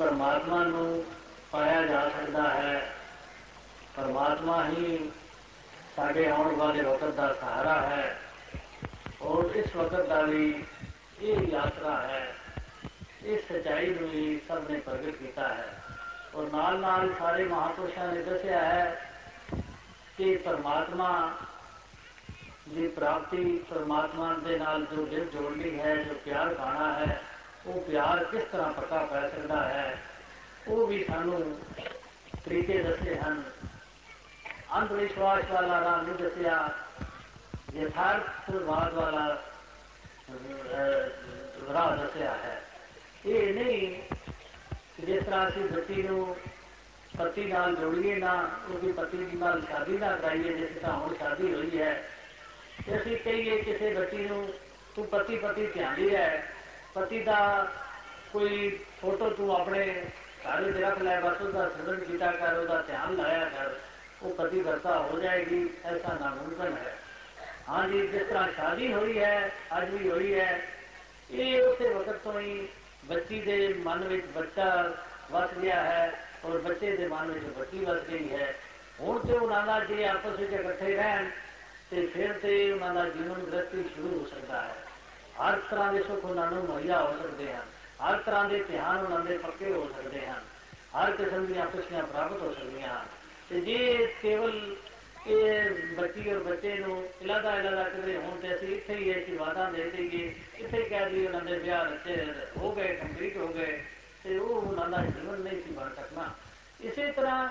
ਪਰਮਾਤਮਾ ਨੂੰ ਪਾਇਆ ਜਾ ਸਕਦਾ ਹੈ। ਪਰਮਾਤਮਾ ਹੀ ਸਾਡੇ ਆਉਣ ਵਾਲੇ ਵਕਤ ਦਾ ਸਹਾਰਾ ਹੈ ਔਰ ਇਸ ਵਕਤ ਦਾ ਵੀ ਇਹ ਯਾਤਰਾ ਹੈ। ਇਸ ਸਚਾਈ ਨੂੰ ਵੀ ਸਭ ਨੇ ਪ੍ਰਗਟ ਕੀਤਾ ਹੈ। ਔਰ ਨਾਲ ਨਾਲ ਸਾਰੇ ਮਹਾਪੁਰਸ਼ਾਂ ਨੇ ਦੱਸਿਆ ਹੈ ਕਿ ਪਰਮਾਤਮਾ ਦੀ ਪ੍ਰਾਪਤੀ ਪਰਮਾਤਮਾ ਦੇ ਨਾਲ ਜੋ ਦਿਲ ਜੋੜਨੀ ਹੈ, ਜੋ ਪਿਆਰ ਪਾਣਾ ਹੈ ਉਹ ਪਿਆਰ ਕਿਸ ਤਰ੍ਹਾਂ ਪੱਕਾ ਪੈ ਸਕਦਾ ਹੈ ਉਹ ਵੀ ਸਾਨੂੰ ਤਰੀਕੇ ਦੱਸੇ ਹਨ ਅੰਧ ਵਿਸ਼ਵਾਸ ਵਾਲਾ ਰਾਹ ਨਹੀਂ ਦੱਸਿਆ ਯਥਾਰਥਵਾਦ ਵਾਲਾ ਰਾਹ ਦੱਸਿਆ ਹੈ ਇਹ ਨਹੀਂ ਜਿਸ ਤਰ੍ਹਾਂ ਅਸੀਂ ਬੱਚੀ ਨੂੰ ਪਤੀ ਨਾਲ ਜੋੜੀਏ ਨਾ ਉਹਦੀ ਪਤੀ ਨਾਲ ਸ਼ਾਦੀ ਨਾ ਕਰਾਈਏ ਜਿਸ ਤਰ੍ਹਾਂ ਹੁਣ ਸ਼ਾਦੀ ਹੋਈ ਹੈ ਤੇ ਅਸੀਂ ਕਹੀਏ ਕਿਸੇ ਬੱਚੀ ਨੂੰ ਤੂੰ ਪਤੀ ਪਤੀ ਧਿਆਨ ਹੀ ਹੈ ਪਤੀ ਦਾ ਕੋਈ ਫੋਟੋ ਤੂੰ ਆਪਣੇ ਘਰ ਵਿੱਚ ਰੱਖ ਲੈ, ਬਸ ਉਹਦਾ ਸਿਮਰਨ ਕੀਤਾ ਕਰ, ਉਹਦਾ ਧਿਆਨ ਲਾਇਆ ਕਰ, ਉਹ ਪਤੀ ਵਰਤਾ ਹੋ ਜਾਏਗੀ, ਐਸਾ ਨਾਮੁਮਕਿਨ ਹੈ। ਹਾਂ ਜੀ, ਜਿਸ ਤਰ੍ਹਾਂ ਸ਼ਾਦੀ ਹੋਈ ਹੈ, ਅੱਜ ਵੀ ਹੋਈ ਹੈ, ਇਹ ਉਸੇ ਵਕਤ ਤੋਂ ਹੀ ਬੱਚੀ ਦੇ ਮਨ ਵਿੱਚ ਬੱਚਾ ਵਸ ਗਿਆ ਹੈ ਔਰ ਬੱਚੇ ਦੇ ਮਨ ਵਿੱਚ ਬੱਚੀ ਵਸ ਗਈ ਹੈ। ਹੁਣ ਤੇ ਉਹਨਾਂ ਦਾ ਜੇ ਆਪਸ ਵਿੱਚ ਇਕੱਠੇ ਰਹਿਣ ਤੇ ਫਿਰ ਤੇ ਉਹਨਾਂ ਦਾ ਜੀਵਨ ਗ੍ਰਸਤੀ ਸ਼ੁਰੂ ਹੋ ਸਕਦਾ ਹੈ। ਹਰ ਤਰ੍ਹਾਂ ਦੇ ਸੁੱਖ ਉਹਨਾਂ ਨੂੰ ਮੁਹੱਈਆ ਹੋ ਸਕਦੇ ਹਨ। ਹਰ ਤਰ੍ਹਾਂ ਦੇ ਧਿਆਨ ਉਹਨਾਂ ਦੇ ਪੱਕੇ ਹੋ ਸਕਦੇ ਹਨ। ਹਰ ਕਿਸਮ ਦੀਆਂ ਖੁਸ਼ੀਆਂ ਪ੍ਰਾਪਤ ਹੋ ਸਕਦੀਆਂ ਹਨ। ਤੇ ਜੇ ਕੇਵਲ ਇਹ ਬੱਚੀ ਔਰ ਬੱਚੇ ਨੂੰ ਇਲਾਦਾ ਇਲਾਦਾ ਕਿਧਰੇ ਹੋਣ ਤੇ ਅਸੀਂ ਇੱਥੇ ਹੀ ਇਹ ਵਾਦਾ ਦੇ ਦਈਏ, ਇੱਥੇ ਕਹਿ ਦਈਏ ਉਹਨਾਂ ਦੇ ਵਿਆਹ ਰੱਚੇ ਹੋ ਗਏ ਕੰਪਲੀਟ ਹੋ ਗਏ, ਤੇ ਉਹ ਉਹਨਾਂ ਦਾ ਜੀਵਨ ਨਹੀਂ ਸੀ ਬਣ ਸਕਣਾ। ਇਸੇ ਤਰ੍ਹਾਂ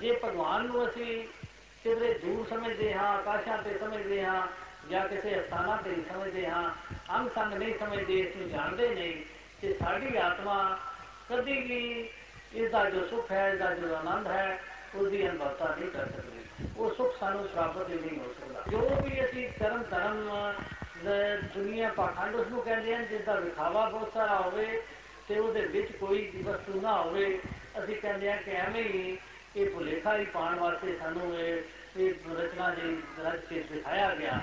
ਜੇ ਭਗਵਾਨ ਨੂੰ ਅਸੀਂ ਕਿਧਰੇ ਦੂਰ ਸਮਝਦੇ ਹਾਂ, ਆਕਾਸ਼ਾਂ ਤੇ ਸਮਝਦੇ ਹਾਂ ਜਾਂ ਕਿਸੇ ਸਥਾਨਾਂ ਤੇ ਸਮਝਦੇ ਹਾਂ, ਅੰਗ ਸੰਗ ਨਹੀਂ ਸਮਝਦੇ, ਇਸ ਨੂੰ ਜਾਣਦੇ ਨਹੀਂ ਕਿ ਸਾਡੀ ਆਤਮਾ ਕਦੀ ਵੀ ਇਸ ਦਾ ਜੋ ਸੁਖ ਹੈ ਇਸ ਦਾ ਜੋ ਆਨੰਦ ਹੈ ਉਹਦੀ ਅਨੁਭਵਤਾ ਨਹੀਂ ਕਰ ਸਕਦੀ। ਉਹ ਸੁਖ ਸਾਨੂੰ ਪ੍ਰਾਪਤ ਹੀ ਨਹੀਂ ਹੋ ਸਕਦਾ। ਜੋ ਵੀ ਅਸੀਂ ਕਰਮ, ਧਰਮ ਦੁਨੀਆ ਪਾਖੰਡ ਉਸ ਨੂੰ ਕਹਿੰਦੇ ਹਨ ਜਿਸ ਦਾ ਵਿਖਾਵਾ ਬਹੁਤ ਸਾਰਾ ਹੋਵੇ ਤੇ ਉਹਦੇ ਵਿੱਚ ਕੋਈ ਵਸਤੂ ਨਾ ਹੋਵੇ, ਅਸੀਂ ਕਹਿੰਦੇ ਆ ਕਿ ਐਵੇਂ ਹੀ ਇਹ ਭੁਲੇਖਾ ਹੀ ਪਾਉਣ ਵਾਸਤੇ ਸਾਨੂੰ ਇਹ ਇਹ ਰਚਨਾ ਜੀ ਰਚ ਕੇ ਦਿਖਾਇਆ ਗਿਆ।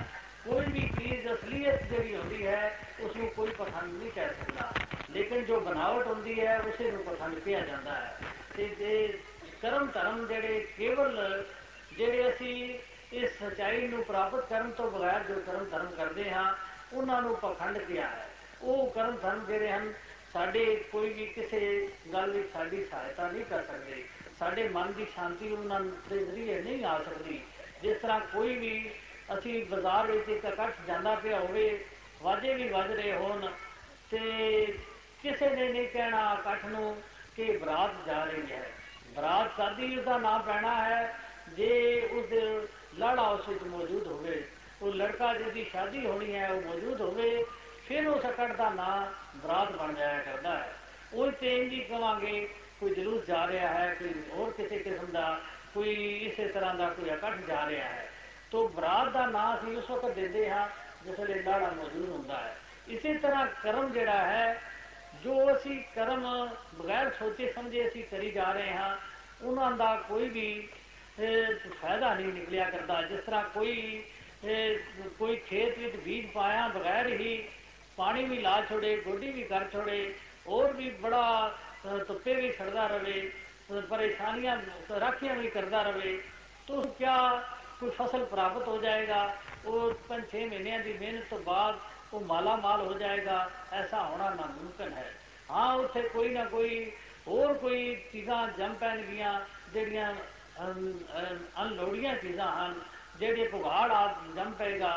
ਕੋਈ ਵੀ ਚੀਜ਼ ਅਸਲੀਅਤ ਜਿਹੜੀ ਹੁੰਦੀ ਹੈ ਉਸ ਨੂੰ ਕੋਈ ਪਸੰਦ ਨਹੀਂ ਕਹਿ ਸਕਦਾ। ਲੇਕਿਨ ਜੋ ਬਨਾਵਟ ਹੁੰਦੀ ਹੈ, ਉਸੇ ਨੂੰ ਪਸੰਦ ਕਿਹਾ ਜਾਂਦਾ ਹੈ। ਤੇ ਜੇ ਕਰਮ ਧਰਮ ਜਿਹੜੇ ਕੇਵਲ ਜਿਹੜੇ ਅਸੀਂ ਇਸ ਸਚਾਈ ਨੂੰ ਪ੍ਰਾਪਤ ਕਰਨ ਤੋਂ ਬਗੈਰ ਜੋ ਕਰਮ ਧਰਮ ਕਰਦੇ ਹਾਂ, ਉਹਨਾਂ ਨੂੰ ਪਖੰਡ ਕਿਹਾ ਹੈ। ਉਹ ਕਰਮ ਧਰਮ ਜਿਹੜੇ ਹਨ, ਸਾਡੇ ਕੋਈ ਵੀ ਕਿਸੇ ਗੱਲ ਵਿੱਚ ਸਾਡੀ ਸਹਾਇਤਾ ਨਹੀਂ ਕਰ ਸਕਦੇ। ਸਾਡੇ ਮਨ ਦੀ ਸ਼ਾਂਤੀ ਉਹਨਾਂ ਦੇ ਜ਼ਰੀਏ ਨਹੀਂ ਆ ਸਕਦੀ। ਜਿਸ ਤਰ੍ਹਾਂ ਕੋਈ ਵੀ ਅਸੀਂ ਬਾਜ਼ਾਰ ਵਿੱਚ ਇੱਕ ਇਕੱਠ ਜਾਂਦਾ ਪਿਆ ਹੋਵੇ ਵਾਜੇ ਵੀ ਵੱਜ ਰਹੇ ਹੋਣ ਤੇ ਕਿਸੇ ਨੇ ਨਹੀਂ ਕਹਿਣਾ ਇਕੱਠ ਨੂੰ ਕਿ ਬਰਾਤ ਜਾ ਰਹੀ ਹੈ। ਬਰਾਤ ਸਾਦੀ ਦਾ ਨਾਮ ਪੈਣਾ ਹੈ, ਜੇ ਉਸ ਲੜਾ ਉਸ ਵਿੱਚ ਮੌਜੂਦ ਹੋਵੇ, ਉਹ ਲੜਕਾ ਜਿਹਦੀ ਸ਼ਾਦੀ ਹੋਣੀ ਹੈ, ਉਹ ਮੌਜੂਦ ਹੋਵੇ, ਫਿਰ ਉਸ ਇਕੱਠ ਦਾ ਨਾਮ ਬਰਾਤ ਬਣ ਜਾਇਆ ਕਰਦਾ ਹੈ। ਉਹ ਤੇ ਇੰਜ ਹੀ ਕਵਾਂਗੇ, ਕੋਈ ਜਲੂਸ ਜਾ ਰਿਹਾ ਹੈ, ਕੋਈ ਹੋਰ ਕਿਸੇ ਕਿਸਮ ਦਾ, ਕੋਈ ਇਸੇ ਤਰ੍ਹਾਂ ਦਾ ਕੋਈ ਇਕੱਠ ਜਾ ਰਿਹਾ ਹੈ। ਤੋਂ ਬਰਾਤ ਦਾ ਨਾਮ ਅਸੀਂ ਉਸ ਵਕਤ ਦਿੰਦੇ ਹਾਂ, ਜਿਸ ਵੇਲੇ ਲਾੜਾ ਮੌਜੂਦ ਹੁੰਦਾ ਹੈ। ਇਸੇ ਤਰ੍ਹਾਂ ਕਰਮ ਜਿਹੜਾ ਹੈ, ਜੋ ਅਸੀਂ ਕਰਮ ਬਗੈਰ ਸੋਚੇ ਸਮਝੇ ਅਸੀਂ ਕਰੀ ਜਾ ਰਹੇ ਹਾਂ, ਉਹਨਾਂ ਦਾ ਕੋਈ ਵੀ ਫਾਇਦਾ ਨਹੀਂ ਨਿਕਲਿਆ ਕਰਦਾ। ਜਿਸ ਤਰ੍ਹਾਂ ਕੋਈ ਕੋਈ ਖੇਤ ਵਿੱਚ ਬੀਜ ਪਾਇਆ ਬਗੈਰ ਹੀ ਪਾਣੀ ਵੀ ਲਾ ਛੋੜੇ, ਗੋਡੀ ਵੀ ਕਰ ਛੋੜੇ, ਹੋਰ ਵੀ ਬੜਾ ਧੁੱਪੇ ਵੀ ਖੜਦਾ ਰਵੇ ਪਰੇਸ਼ਾਨੀਆਂ, ਰਾਖੀਆਂ ਵੀ ਕਰਦਾ ਰਵੇ, ਤੋ ਕਿਆ ਕੋਈ ਫਸਲ ਪ੍ਰਾਪਤ ਹੋ ਜਾਏਗਾ, ਉਹ 5-6 ਮਹੀਨਿਆਂ ਦੀ ਮਿਹਨਤ ਤੋਂ ਬਾਅਦ ਉਹ ਮਾਲਾ ਮਾਲ ਹੋ ਜਾਏਗਾ, ਐਸਾ ਹੋਣਾ ਨਾਮੁਮਕਿਨ ਹੈ। ਹਾਂ, ਉੱਥੇ ਕੋਈ ਨਾ ਕੋਈ ਹੋਰ ਕੋਈ ਚੀਜ਼ਾਂ ਜੰਮ ਪੈਣਗੀਆਂ, ਜਿਹੜੀਆਂ ਅਨਲੋੜੀਆਂ ਚੀਜ਼ਾਂ ਹਨ, ਜਿਹੜੇ ਪੁਗਾੜ ਆ ਜੰਮ ਪਏਗਾ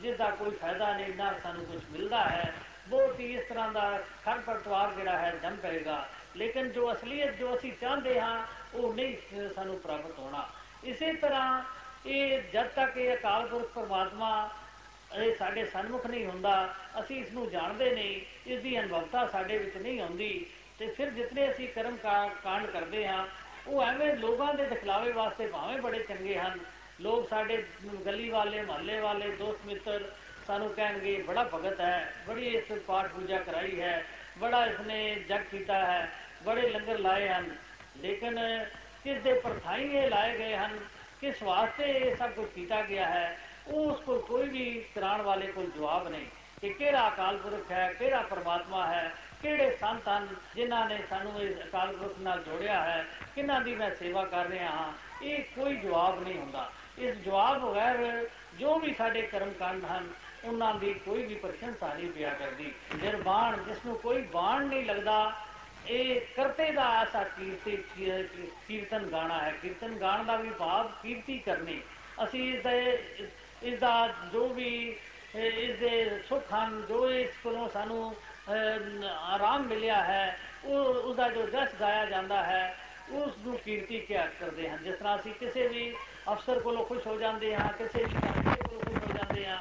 ਜਿਸ ਦਾ ਕੋਈ ਫਾਇਦਾ ਨਹੀਂ, ਨਾ ਸਾਨੂੰ ਕੁਝ ਮਿਲਦਾ ਹੈ। ਬਹੁਤ ਹੀ ਇਸ ਤਰ੍ਹਾਂ ਦਾ ਖਰ ਪਰਤਵਾਰ ਜਿਹੜਾ ਹੈ, ਜੰਮ ਪਏਗਾ। ਲੇਕਿਨ ਜੋ ਅਸਲੀਅਤ ਜੋ ਅਸੀਂ ਚਾਹੁੰਦੇ ਹਾਂ, ਉਹ ਨਹੀਂ ਸਾਨੂੰ ਪ੍ਰਾਪਤ ਹੋਣਾ। ਇਸੇ ਤਰ੍ਹਾਂ ਇਹ ਜਦ ਤੱਕ ਇਹ ਅਕਾਲ ਪੁਰਖ ਪਰਮਾਤਮਾ, ਇਹ ਸਾਡੇ ਸਨਮੁਖ ਨਹੀਂ ਹੁੰਦਾ, ਅਸੀਂ ਇਸ ਨੂੰ ਜਾਣਦੇ ਨਹੀਂ ਇਸ ਦੀ ਅਨੁਭਵਤਾ ਸਾਡੇ ਵਿੱਚ ਨਹੀਂ ਆਉਂਦੀ, ਤੇ ਫਿਰ ਜਿਤਨੇ ਅਸੀਂ ਕਰਮ ਕਾਂਡ ਕਰਦੇ ਹਾਂ, ਉਹ ਐਵੇਂ ਲੋਕਾਂ ਦੇ ਦਿਖਲਾਵੇ ਵਾਸਤੇ ਭਾਵੇਂ ਬੜੇ ਚੰਗੇ ਹਨ। ਲੋਕ ਸਾਡੇ ਗਲੀ ਵਾਲੇ, ਮਹੱਲੇ ਵਾਲੇ, ਦੋਸਤ ਮਿੱਤਰ ਸਾਨੂੰ ਕਹਿਣਗੇ, ਬੜਾ ਭਗਤ ਹੈ, ਬੜੀ ਇਸ ਪਾਠ ਪੂਜਾ ਕਰਾਈ ਹੈ, ਬੜਾ ਇਸਨੇ ਜਗ ਕੀਤਾ ਹੈ, ਬੜੇ ਲੰਗਰ ਲਾਏ ਹਨ। ਲੇਕਿਨ ਕਿਸ ਦੇ ਪਰਥਾਈ ਇਹ ਲਾਏ ਗਏ ਹਨ ਕਿਸ ਵਾਸਤੇ ਇਹ ਸਭ ਕੁਝ ਕੀਤਾ ਗਿਆ ਹੈ, ਉਸ ਕੋਲ ਕੋਈ ਵੀ ਕਰਾਉਣ ਵਾਲੇ ਕੋਲ ਜਵਾਬ ਨਹੀਂ ਕਿ ਕਿਹੜਾ ਅਕਾਲ ਪੁਰਖ ਹੈ, ਕਿਹੜਾ ਪਰਮਾਤਮਾ ਹੈ, ਕਿਹੜੇ ਸੰਤ ਹਨ ਜਿਨ੍ਹਾਂ ਨੇ ਸਾਨੂੰ ਇਸ ਅਕਾਲ ਪੁਰਖ ਨਾਲ ਜੋੜਿਆ ਹੈ, ਕਿਹਨਾਂ ਦੀ ਮੈਂ ਸੇਵਾ ਕਰ ਰਿਹਾ ਹਾਂ, ਇਹ ਕੋਈ ਜਵਾਬ ਨਹੀਂ ਹੁੰਦਾ। ਇਸ ਜਵਾਬ ਬਗੈਰ ਜੋ ਵੀ ਸਾਡੇ ਕਰਮ ਕਾਂਡ ਹਨ, ਉਹਨਾਂ ਦੀ ਕੋਈ ਵੀ ਪ੍ਰਸ਼ੰਸਾ ਨਹੀਂ ਪਿਆ ਕਰਦੀ। ਨਿਰਵਾਣ ਜਿਸ ਨੂੰ ਕੋਈ ਬਾਣ ਨਹੀਂ ਲੱਗਦਾ ਇਹ ਕਰਤੇ ਦਾ ਐਸਾ ਕੀਰਤੀ ਕੀਰਤਨ ਗਾਣਾ ਹੈ। ਕੀਰਤਨ ਗਾਣ ਦਾ ਵੀ ਭਾਵ ਕੀਰਤੀ ਕਰਨੀ। ਅਸੀਂ ਇਸ ਦੇ ਇਸ ਦਾ ਜੋ ਵੀ, ਇਸ ਦੇ ਸੁੱਖ ਹਨ ਜੋ ਇਸ ਕੋਲੋਂ ਸਾਨੂੰ ਆਰਾਮ ਮਿਲਿਆ ਹੈ, ਉਹ ਉਹਦਾ ਜੋ ਜਸ ਗਾਇਆ ਜਾਂਦਾ ਹੈ, ਉਸ ਨੂੰ ਕੀਰਤੀ ਕਿਹਾ ਕਰਦੇ ਹਨ। ਜਿਸ ਤਰ੍ਹਾਂ ਅਸੀਂ ਕਿਸੇ ਵੀ ਅਫਸਰ ਕੋਲੋਂ ਖੁਸ਼ ਹੋ ਜਾਂਦੇ ਹਾਂ, ਕਿਸੇ ਵੀ ਕਾਰਜੇ ਕੋਲੋਂ ਖੁਸ਼ ਹੋ ਜਾਂਦੇ ਹਾਂ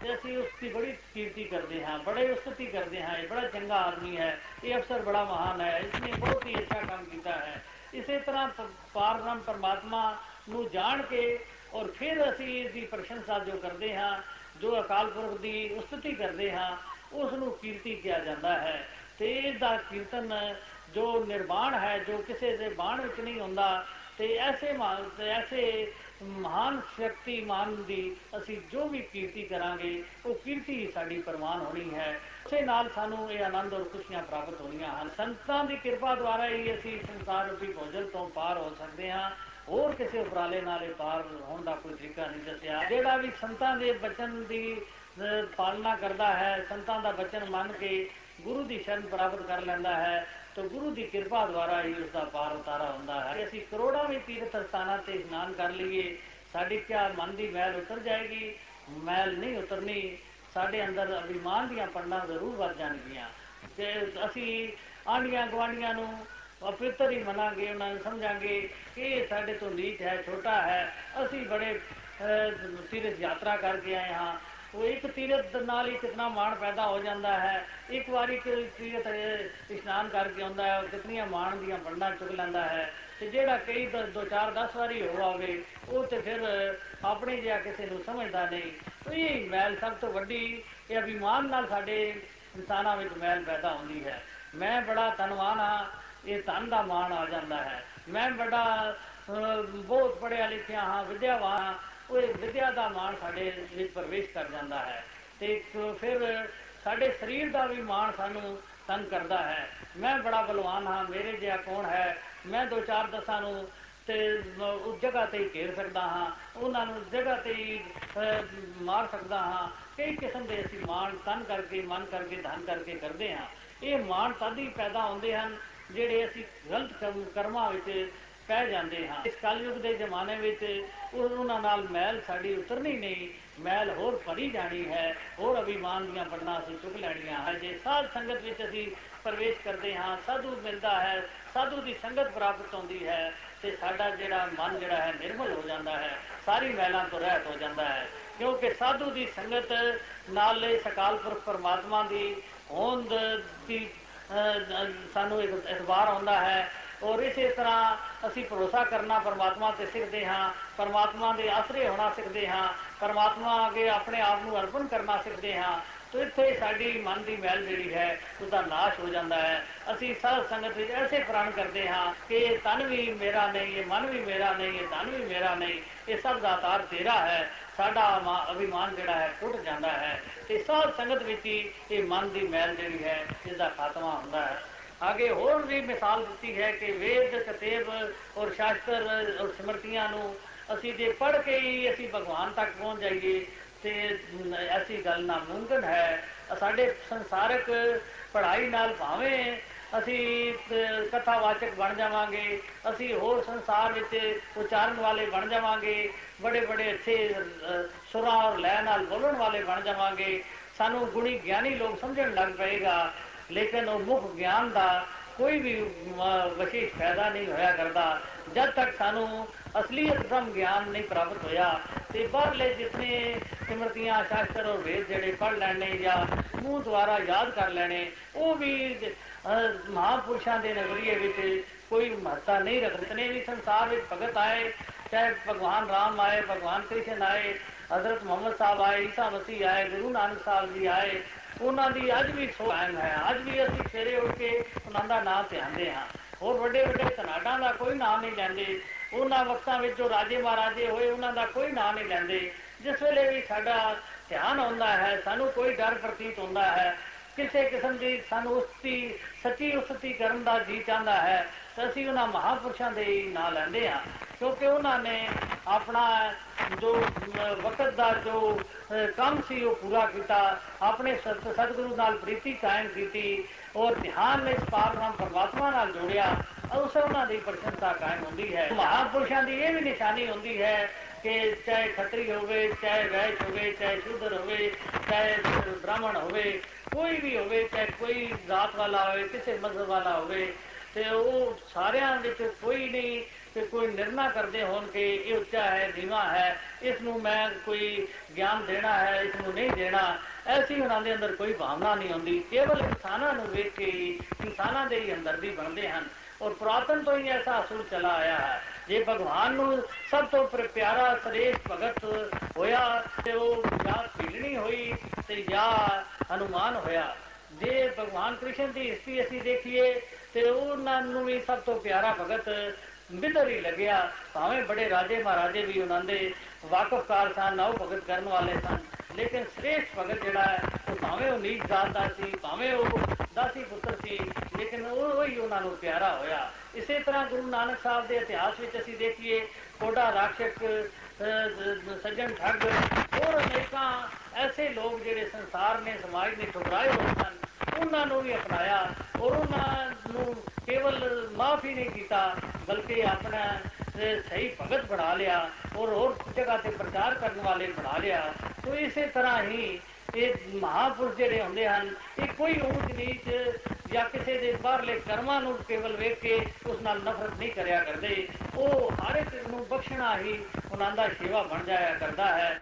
ਤੇ ਅਸੀਂ ਉਸ ਦੀ ਬੜੀ ਕੀਰਤੀ ਕਰਦੇ ਹਾਂ, ਬੜੇ ਉਸਤਤੀ ਕਰਦੇ ਹਾਂ, ਇਹ ਬੜਾ ਚੰਗਾ ਆਦਮੀ ਹੈ, ਇਹ ਅਫਸਰ ਬੜਾ ਮਹਾਨ ਹੈ ਇਸਨੇ ਬਹੁਤ ਹੀ ਅੱਛਾ ਕੰਮ ਕੀਤਾ ਹੈ। ਇਸੇ ਤਰ੍ਹਾਂ ਪਾਰਬ੍ਰਹਮ ਪਰਮਾਤਮਾ ਨੂੰ ਜਾਣ ਕੇ ਔਰ ਫਿਰ ਅਸੀਂ ਇਸ ਦੀ ਪ੍ਰਸ਼ੰਸਾ ਜੋ ਕਰਦੇ ਹਾਂ, ਜੋ ਅਕਾਲ ਪੁਰਖ ਦੀ ਉਸਤਤੀ ਕਰਦੇ ਹਾਂ ਉਸ ਨੂੰ ਕੀਰਤੀ ਕਿਹਾ ਜਾਂਦਾ ਹੈ। ਤੇ ਇਸ ਦਾ ਕੀਰਤਨ ਜੋ ਨਿਰਵਾਣ ਹੈ, ਜੋ ਕਿਸੇ ਦੇ ਬਾਣ ਵਿੱਚ ਨਹੀਂ ਹੁੰਦਾ ਤੇ ਐਸੇ ਐਸੇ ਮਹਾਨ ਸ਼ਕਤੀਮਾਨ ਦੀ ਅਸੀਂ ਜੋ ਵੀ ਕੀਰਤੀ ਕਰਾਂਗੇ, ਉਹ ਕੀਰਤੀ ਸਾਡੀ ਪ੍ਰਮਾਨ ਹੋਣੀ ਹੈ। ਉਸੇ ਨਾਲ ਸਾਨੂੰ ਇਹ ਆਨੰਦ ਔਰ ਖੁਸ਼ੀਆਂ ਪ੍ਰਾਪਤ ਹੋਣੀਆਂ ਹਨ। ਸੰਤਾਂ ਦੀ ਕਿਰਪਾ ਦੁਆਰਾ ਹੀ ਅਸੀਂ ਸੰਸਾਰ ਰੂਪੀ ਭੋਜਨ ਤੋਂ ਪਾਰ ਹੋ ਸਕਦੇ ਹਾਂ। ਹੋਰ ਕਿਸੇ ਉਪਰਾਲੇ ਨਾਲ ਇਹ ਪਾਰ ਹੋਣ ਦਾ ਕੋਈ ਤਰੀਕਾ ਨਹੀਂ ਦੱਸਿਆ। ਜਿਹੜਾ ਵੀ ਸੰਤਾਂ ਦੇ ਬਚਨ ਦੀ ਪਾਲਣਾ ਕਰਦਾ ਹੈ, ਸੰਤਾਂ ਦਾ ਬਚਨ ਮੰਨ ਕੇ ਗੁਰੂ ਦੀ ਸ਼ਰਨ ਪ੍ਰਾਪਤ ਕਰ ਲੈਂਦਾ ਹੈ। ਤਾਂ ਗੁਰੂ ਦੀ ਕਿਰਪਾ ਦੁਆਰਾ ਹੀ ਉਸ ਦਾ ਪਾਰ ਉਤਾਰਾ ਹੁੰਦਾ ਹੈ। ਅਸੀਂ ਕਰੋੜਾਂ ਵੀ ਤੀਰਥ ਸਥਾਨਾਂ ਤੇ ਇਸ਼ਨਾਨ ਕਰ ਲਈਏ, ਸਾਡੀ ਕਿਆ ਮਨ ਦੀ ਮੈਲ ਉਤਰ ਜਾਏਗੀ। ਮੈਲ ਨਹੀਂ ਉਤਰਨੀ, ਸਾਡੇ ਅੰਦਰ ਅਭਿਮਾਨ ਦੀਆਂ ਪੰਡਾਂ ਜ਼ਰੂਰ ਵੱਧ ਜਾਣਗੀਆਂ। ਤੇ ਅਸੀਂ ਆਂਡੀਆਂ ਗਵਾਂਡੀਆਂ ਨੂੰ ਅਪਵਿੱਤਰ ਹੀ ਮੰਨਾਂਗੇ, ਉਹਨਾਂ ਨੂੰ ਸਮਝਾਂਗੇ ਕਿ ਇਹ ਸਾਡੇ ਤੋਂ ਨੀਚ ਹੈ, ਛੋਟਾ ਹੈ। ਅਸੀਂ ਬੜੇ ਤੀਰਥ ਯਾਤਰਾ ਕਰਕੇ ਆਏ ਹਾਂ। ਉਹ ਇੱਕ ਤੀਰਥ ਨਾਲ ਹੀ ਕਿਤਨਾ ਮਾਣ ਪੈਦਾ ਹੋ ਜਾਂਦਾ ਹੈ। ਇੱਕ ਵਾਰੀ ਤੀਰਥ ਇਸ਼ਨਾਨ ਕਰਕੇ ਆਉਂਦਾ ਹੈ, ਕਿਤਨੀਆਂ ਮਾਣ ਦੀਆਂ ਵੰਡਾਂ ਚੁੱਕ ਲੈਂਦਾ ਹੈ ਤੇ ਜਿਹੜਾ ਕਈ ਦੋ ਚਾਰ 10 ਵਾਰੀ ਹੋ ਆਵੇ, ਉਹ ਤੇ ਫਿਰ ਆਪਣੇ ਜਿਹਾ ਕਿਸੇ ਨੂੰ ਸਮਝਦਾ ਨਹੀਂ। ਇਹ ਮੈਲ ਸਭ ਤੋਂ ਵੱਡੀ ਇਹ ਅਭਿਮਾਨ ਨਾਲ ਸਾਡੇ ਇਨਸਾਨਾਂ ਵਿੱਚ ਮੈਲ ਪੈਦਾ ਹੁੰਦੀ ਹੈ। ਮੈਂ ਬੜਾ ਧਨਵਾਨ ਹਾਂ, ਇਹ ਧਨ ਦਾ ਮਾਣ ਆ ਜਾਂਦਾ ਹੈ। ਮੈਂ ਬੜਾ ਬਹੁਤ ਪੜਿਆ ਲਿਖਿਆ ਹਾਂ, ਵਿਦਿਆਵਾਨ ਹਾਂ। ਉਹ ਵਿਦਿਆ ਦਾ ਮਾਣ ਸਾਡੇ ਵਿੱਚ ਪ੍ਰਵੇਸ਼ ਕਰ ਜਾਂਦਾ ਹੈ ਤੇ ਫਿਰ ਸਾਡੇ ਸਰੀਰ ਦਾ ਵੀ ਮਾਣ ਸਾਨੂੰ ਤੰਗ ਕਰਦਾ ਹੈ। ਮੈਂ ਬੜਾ ਬਲਵਾਨ ਹਾਂ, ਮੇਰੇ ਜਿਹਾ ਕੌਣ ਹੈ? ਮੈਂ ਦੋ ਚਾਰ ਦਸਾਂ ਨੂੰ ਤੇ ਉਸ ਜਗ੍ਹਾ ਤੇ ਹੀ ਘੇਰ ਸਕਦਾ ਹਾਂ, ਉਹਨਾਂ ਨੂੰ ਜਗ੍ਹਾ ਤੇ ਹੀ ਮਾਰ ਸਕਦਾ ਹਾਂ। ਕਈ ਕਿਸਮ ਦੇ ਅਸੀਂ ਮਾਣ ਤਨ ਕਰਕੇ, ਮਨ ਕਰਕੇ, ਧਨ ਕਰਕੇ ਕਰਦੇ ਹਾਂ। ਇਹ ਮਾਣ ਤਦ ਹੀ ਪੈਦਾ ਹੁੰਦੇ ਹਨ, ਜਿਹੜੇ ਅਸੀਂ ਗਲਤ ਕਰਮਾਂ ਵਿੱਚ ਪੈ ਜਾਂਦੇ ਹਾਂ। ਇਸ ਕਲਯੁਗ ਦੇ ਜ਼ਮਾਨੇ ਵਿੱਚ ਉਹਨਾਂ ਨਾਲ ਮੈਲ ਸਾਡੀ ਉਤਰਨੀ ਨਹੀਂ। ਮੈਲ ਹੋਰ ਭਰੀ ਜਾਣੀ ਹੈ। ਹੋਰ ਅਭਿਮਾਨ ਦੀਆਂ ਬੰਨਾਂ ਅਸੀਂ ਚੁੱਕ ਲੈਣੀਆਂ ਹੈ। ਜੇ ਸਾਧ ਸੰਗਤ ਵਿੱਚ ਅਸੀਂ ਪ੍ਰਵੇਸ਼ ਕਰਦੇ ਹਾਂ, ਸਾਧੂ ਮਿਲਦਾ ਹੈ, ਸਾਧੂ ਦੀ ਸੰਗਤ ਪ੍ਰਾਪਤ ਹੁੰਦੀ ਹੈ ਤੇ ਸਾਡਾ ਜਿਹੜਾ ਮਨ ਜਿਹੜਾ ਹੈ ਨਿਰਮਲ ਹੋ ਜਾਂਦਾ ਹੈ। ਸਾਰੀ ਮੈਲਾਂ ਤੋਂ ਰਹਿਤ ਹੋ ਜਾਂਦਾ ਹੈ। ਕਿਉਂਕਿ ਸਾਧੂ ਦੀ ਸੰਗਤ ਨਾਲ ਸਕਾਲ ਪੁਰਖ ਪਰਮਾਤਮਾ ਦੀ ਹੋਂਦ ਦੀ ਸਾਨੂੰ ਇੱਕ ਇਤਬਾਰ ਆਉਂਦਾ ਹੈ। ਔਰ ਇਸੇ ਤਰ੍ਹਾਂ ਅਸੀਂ ਭਰੋਸਾ ਕਰਨਾ ਪਰਮਾਤਮਾ ਤੇ ਸਿੱਖਦੇ ਹਾਂ, ਪਰਮਾਤਮਾ ਦੇ ਆਸਰੇ ਹੋਣਾ ਸਿੱਖਦੇ ਹਾਂ, ਪਰਮਾਤਮਾ ਅੱਗੇ ਆਪਣੇ ਆਪ ਨੂੰ ਅਰਪਣ ਕਰਨਾ ਸਿੱਖਦੇ ਹਾਂ, ਤੋ ਇੱਥੇ ਸਾਡੀ ਮਨ ਦੀ ਮੈਲ ਜਿਹੜੀ ਹੈ, ਉਹਦਾ ਨਾਸ਼ ਹੋ ਜਾਂਦਾ ਹੈ। ਅਸੀਂ ਸਾਧ ਸੰਗਤ ਵਿੱਚ ਐਸੇ ਪ੍ਰਣ ਕਰਦੇ ਹਾਂ ਕਿ ਇਹ ਤਨ ਵੀ ਮੇਰਾ ਨਹੀਂ, ਇਹ ਮਨ ਵੀ ਮੇਰਾ ਨਹੀਂ, ਇਹ ਧਨ ਵੀ ਮੇਰਾ ਨਹੀਂ, ਇਹ ਸਭ ਦਾ ਤਾਰ ਤੇਰਾ ਹੈ। ਸਾਡਾ ਅਭਿਮਾਨ ਜਿਹੜਾ ਹੈ, ਟੁੱਟ ਜਾਂਦਾ ਹੈ। ਤੇ ਸਾਧ ਸੰਗਤ ਵਿੱਚ ਹੀ ਇਹ ਮਨ ਦੀ ਮੈਲ ਜਿਹੜੀ ਹੈ ਇਸ ਦਾ ਖਾਤਮਾ ਹੁੰਦਾ ਹੈ। ਆਗੇ ਹੋਰ ਵੀ ਮਿਸਾਲ ਦਿੱਤੀ ਹੈ ਕਿ ਵੇਦ ਕਤੇਬ ਔਰ ਸ਼ਾਸਤਰ ਔਰ ਸਮਰਤੀਆਂ ਨੂੰ ਅਸੀਂ ਜੇ ਪੜ੍ਹ ਕੇ ਹੀ ਅਸੀਂ ਭਗਵਾਨ ਤੱਕ ਪਹੁੰਚ ਜਾਈਏ ਤੇ ਐਸੀ ਗੱਲ ਨਾ ਮੁਮਕਨ ਹੈ ਸਾਡੇ ਸੰਸਾਰਕ ਪੜ੍ਹਾਈ ਨਾਲ ਭਾਵੇਂ ਅਸੀਂ ਕਥਾਵਾਚਕ ਬਣ ਜਾਵਾਂਗੇ ਅਸੀਂ ਹੋਰ ਸੰਸਾਰ ਵਿੱਚ ਉਚਾਰਨ ਵਾਲੇ ਬਣ ਜਾਵਾਂਗੇ ਬੜੇ ਬੜੇ ਅੱਛੇ ਸੁਰਾਂ ਔਰ ਲੈ ਨਾਲ ਬੋਲਣ ਵਾਲੇ ਬਣ ਜਾਵਾਂਗੇ ਸਾਨੂੰ ਗੁਣੀ ਗਿਆਨੀ ਲੋਕ ਸਮਝਣ ਲੱਗ ਪਏਗਾ ਲੇਕਿਨ ਉਹ ਮੁੱਖ ਗਿਆਨ ਦਾ ਕੋਈ ਵੀ ਵਿਸ਼ੇਸ਼ ਫਾਇਦਾ ਨਹੀਂ ਹੋਇਆ ਕਰਦਾ। ਜਦ ਤੱਕ ਸਾਨੂੰ ਅਸਲੀਅਤ ਬ੍ਰਹਮ ਗਿਆਨ ਨਹੀਂ ਪ੍ਰਾਪਤ ਹੋਇਆ, ਤੇ ਬਾਹਰਲੇ ਜਿਤਨੇ ਸਿਮਰਤੀਆਂ, ਸ਼ਾਸਤਰ ਔਰ ਵੇਦ ਜਿਹੜੇ ਪੜ ਲੈਣੇ ਜਾਂ ਮੂੰਹ ਦੁਆਰਾ ਯਾਦ ਕਰ ਲੈਣੇ, ਉਹ ਵੀ ਮਹਾਪੁਰਸ਼ਾਂ ਦੇ ਨਜ਼ਰੀਏ ਵਿੱਚ ਕੋਈ ਮਹੱਤਤਾ ਨਹੀਂ ਰੱਖਦੇ। ਨੇ ਵੀ ਸੰਸਾਰ ਵਿੱਚ ਭਗਤ ਆਏ, ਚਾਹੇ ਭਗਵਾਨ ਰਾਮ ਆਏ, ਭਗਵਾਨ ਕ੍ਰਿਸ਼ਨ ਆਏ, ਹਜ਼ਰਤ ਮੁਹੰਮਦ ਸਾਹਿਬ ਆਏ, ਈਸਾ ਮਸੀਹ ਆਏ, ਗੁਰੂ ਨਾਨਕ ਸਾਹਿਬ ਜੀ ਆਏ ਉਹਨਾਂ ਦੀ ਅੱਜ ਵੀ ਸੋ ਕਾਇਮ ਹੈ, ਅੱਜ ਵੀ ਅਸੀਂ ਸਵੇਰੇ ਉੱਠ ਕੇ ਉਹਨਾਂ ਦਾ ਨਾਮ ਧਿਆਨਦੇ ਹਾਂ। ਹੋਰ ਵੱਡੇ ਵੱਡੇ ਸਨਾਡਾਂ ਦਾ ਕੋਈ ਨਾਮ ਨਹੀਂ ਲੈਂਦੇ। ਉਹਨਾਂ ਵਕਤਾਂ ਵਿੱਚ ਜੋ ਰਾਜੇ ਮਹਾਰਾਜੇ ਹੋਏ, ਉਹਨਾਂ ਦਾ ਕੋਈ ਨਾਮ ਨਹੀਂ ਲੈਂਦੇ। ਜਿਸ ਵੇਲੇ ਵੀ ਸਾਡਾ ਧਿਆਨ ਆਉਂਦਾ ਹੈ, ਸਾਨੂੰ ਕੋਈ ਡਰ ਪ੍ਰਤੀਤ ਹੁੰਦਾ ਹੈ, ਕਿਸੇ ਕਿਸਮ ਦੀ ਸਾਨੂੰ ਉਸਤੀ, ਸੱਚੀ ਉਸਤੀ ਕਰਨ ਦਾ ਜੀ ਚਾਹੁੰਦਾ ਹੈ, ਤਾਂ ਅਸੀਂ ਉਹਨਾਂ ਮਹਾਪੁਰਸ਼ਾਂ ਦੇ ਹੀ ਨਾਂ ਲੈਂਦੇ ਹਾਂ। ਕਿਉਂਕਿ ਉਹਨਾਂ ਨੇ ਆਪਣਾ ਜੋ ਵਕਤ ਦਾ ਜੋ ਕੰਮ ਸੀ, ਉਹ ਪੂਰਾ ਕੀਤਾ। ਆਪਣੇ ਸਤਿਗੁਰੂ ਨਾਲ ਪ੍ਰੀਤੀ ਕਾਇਮ ਕੀਤੀ ਔਰ ਧਿਆਨ ਇਸ ਪਾਰਬ੍ਰਹਮ ਪਰਮਾਤਮਾ ਨਾਲ ਜੋੜਿਆ। ਉਸ ਉਹਨਾਂ ਦੀ ਪ੍ਰਸ਼ੰਸਾ ਕਾਇਮ ਹੁੰਦੀ ਹੈ। ਮਹਾਪੁਰਸ਼ਾਂ ਦੀ ਇਹ ਵੀ ਨਿਸ਼ਾਨੀ ਹੁੰਦੀ ਹੈ ਕਿ ਚਾਹੇ ਖੱਤਰੀ ਹੋਵੇ, ਚਾਹੇ ਵੈਸ਼ ਹੋਵੇ, ਚਾਹੇ ਸ਼ੂਦਰ ਹੋਵੇ, ਚਾਹੇ ਬ੍ਰਾਹਮਣ ਹੋਵੇ, ਕੋਈ ਵੀ ਹੋਵੇ, ਚਾਹੇ ਕੋਈ ਜ਼ਾਤ ਵਾਲਾ ਹੋਵੇ, ਕਿਸੇ ਮਜ਼ਹਬ ਵਾਲਾ ਹੋਵੇ, ਤੇ ਉਹ ਸਾਰਿਆਂ ਵਿੱਚ ਕੋਈ ਨਹੀਂ ਕਿ ਕੋਈ ਨਿਰਣਾ ਕਰਦੇ ਹੋਣ ਕਿ ਇਹ ਉੱਚਾ ਹੈ, ਨੀਵਾ ਹੈ ਇਸ ਨੂੰ ਮੈਂ ਕੋਈ ਗਿਆਨ ਦੇਣਾ ਹੈ ਇਸ ਨੂੰ ਨਹੀਂ ਦੇਣਾ, ਐਸੀ ਉਹਨਾਂ ਦੇ ਅੰਦਰ ਕੋਈ ਭਾਵਨਾ ਨਹੀਂ ਹੁੰਦੀ। ਕੇਵਲ ਇਨਸਾਨਾਂ ਨੂੰ ਵੇਖ ਕੇ ਹੀ ਇਨਸਾਨਾਂ ਦੇ ਹੀ ਅੰਦਰ ਦੀ ਬਣਦੇ ਹਨ। ਔਰ ਪੁਰਾਤਨ ਤੋਂ ਹੀ ਐਸਾ ਅਸੂਲ ਚਲਾ ਆਇਆ ਹੈ। ਜੇ ਭਗਵਾਨ ਨੂੰ ਸਭ ਤੋਂ ਪਿਆਰਾ ਸ੍ਰੇਸ਼ਟ ਭਗਤ ਹੋਇਆ ਤੇ ਉਹ ਜਾਂ ਭੀਲਣੀ ਹੋਈ ਤੇ ਜਾਂ ਹਨੂਮਾਨ ਹੋਇਆ, ਜੇ ਭਗਵਾਨ ਕ੍ਰਿਸ਼ਨ ਦੀ ਹਿਸਟਰੀ ਅਸੀਂ ਦੇਖੀਏ ਤੇ ਉਹਨਾਂ ਨੂੰ ਵੀ ਸਭ ਤੋਂ ਪਿਆਰਾ ਭਗਤ ਮਿੱਤਰ ਹੀ ਲੱਗਿਆ। ਭਾਵੇਂ ਬੜੇ ਰਾਜੇ ਮਹਾਰਾਜੇ ਵੀ ਉਹਨਾਂ ਦੇ ਵਾਕਫਕਾਰ ਸਨ ਨੌ ਭਗਤ ਕਰਨ ਵਾਲੇ ਸਨ। ਲੇਕਿਨ ਸ੍ਰੇਸ਼ਟ ਭਗਤ ਜਿਹੜਾ ਹੈ, ਉਹ ਭਾਵੇਂ ਉਹ ਨੀਚ ਜ਼ਾਤ ਦਾ ਸੀ, ਭਾਵੇਂ ਉਹ ਦਾਸੀ ਪੁੱਤਰ ਸੀ, ਲੇਕਿਨ ਉਹ ਹੀ ਉਹਨਾਂ ਨੂੰ ਪਿਆਰਾ ਹੋਇਆ। ਇਸੇ ਤਰ੍ਹਾਂ ਗੁਰੂ ਨਾਨਕ ਸਾਹਿਬ ਦੇ ਇਤਿਹਾਸ ਵਿੱਚ ਅਸੀਂ ਦੇਖੀਏ, ਕੋਡਾ ਰਾਖਸ਼ਕ ਸੱਜਣ ਠੱਗ, ਹੋਰ ਅਨੇਕਾਂ ਐਸੇ ਲੋਕ ਜਿਹੜੇ ਸੰਸਾਰ ਨੇ, ਸਮਾਜ ਨੇ ਠੁਕਰਾਏ ਹੋਏ ਸਨ, ਉਹਨਾਂ ਨੂੰ ਵੀ ਅਪਣਾਇਆ। ਔਰ ਉਹਨਾਂ ਨੂੰ ਕੇਵਲ ਮਾਫ ਹੀ ਨਹੀਂ ਕੀਤਾ, ਬਲਕਿ ਆਪਣਾ ਸਹੀ ਭਗਤ ਬਣਾ ਲਿਆ ਔਰ ਹੋਰ ਜਗ੍ਹਾ ਤੇ ਪ੍ਰਚਾਰ ਕਰਨ ਵਾਲੇ ਬਣਾ ਲਿਆ। ਸੋ ਇਸੇ ਤਰ੍ਹਾਂ ਹੀ ਇਹ ਮਹਾਪੁਰਸ਼ ਜਿਹੜੇ ਹੁੰਦੇ ਹਨ, ਇਹ ਕੋਈ ਊਚ ਨੀਚ ਜਾਂ ਕਿਸੇ ਦੇ ਬਾਹਰਲੇ ਕਰਮਾਂ ਨੂੰ ਕੇਵਲ ਵੇਖ ਕੇ ਉਸ ਨਾਲ ਨਫ਼ਰਤ ਨਹੀਂ ਕਰਿਆ ਕਰਦੇ। ਉਹ ਹਰ ਇੱਕ ਨੂੰ ਬਖਸ਼ਣਾ ਹੀ ਉਹਨਾਂ ਦਾ ਸੇਵਾ ਬਣ ਜਾਇਆ ਕਰਦਾ ਹੈ।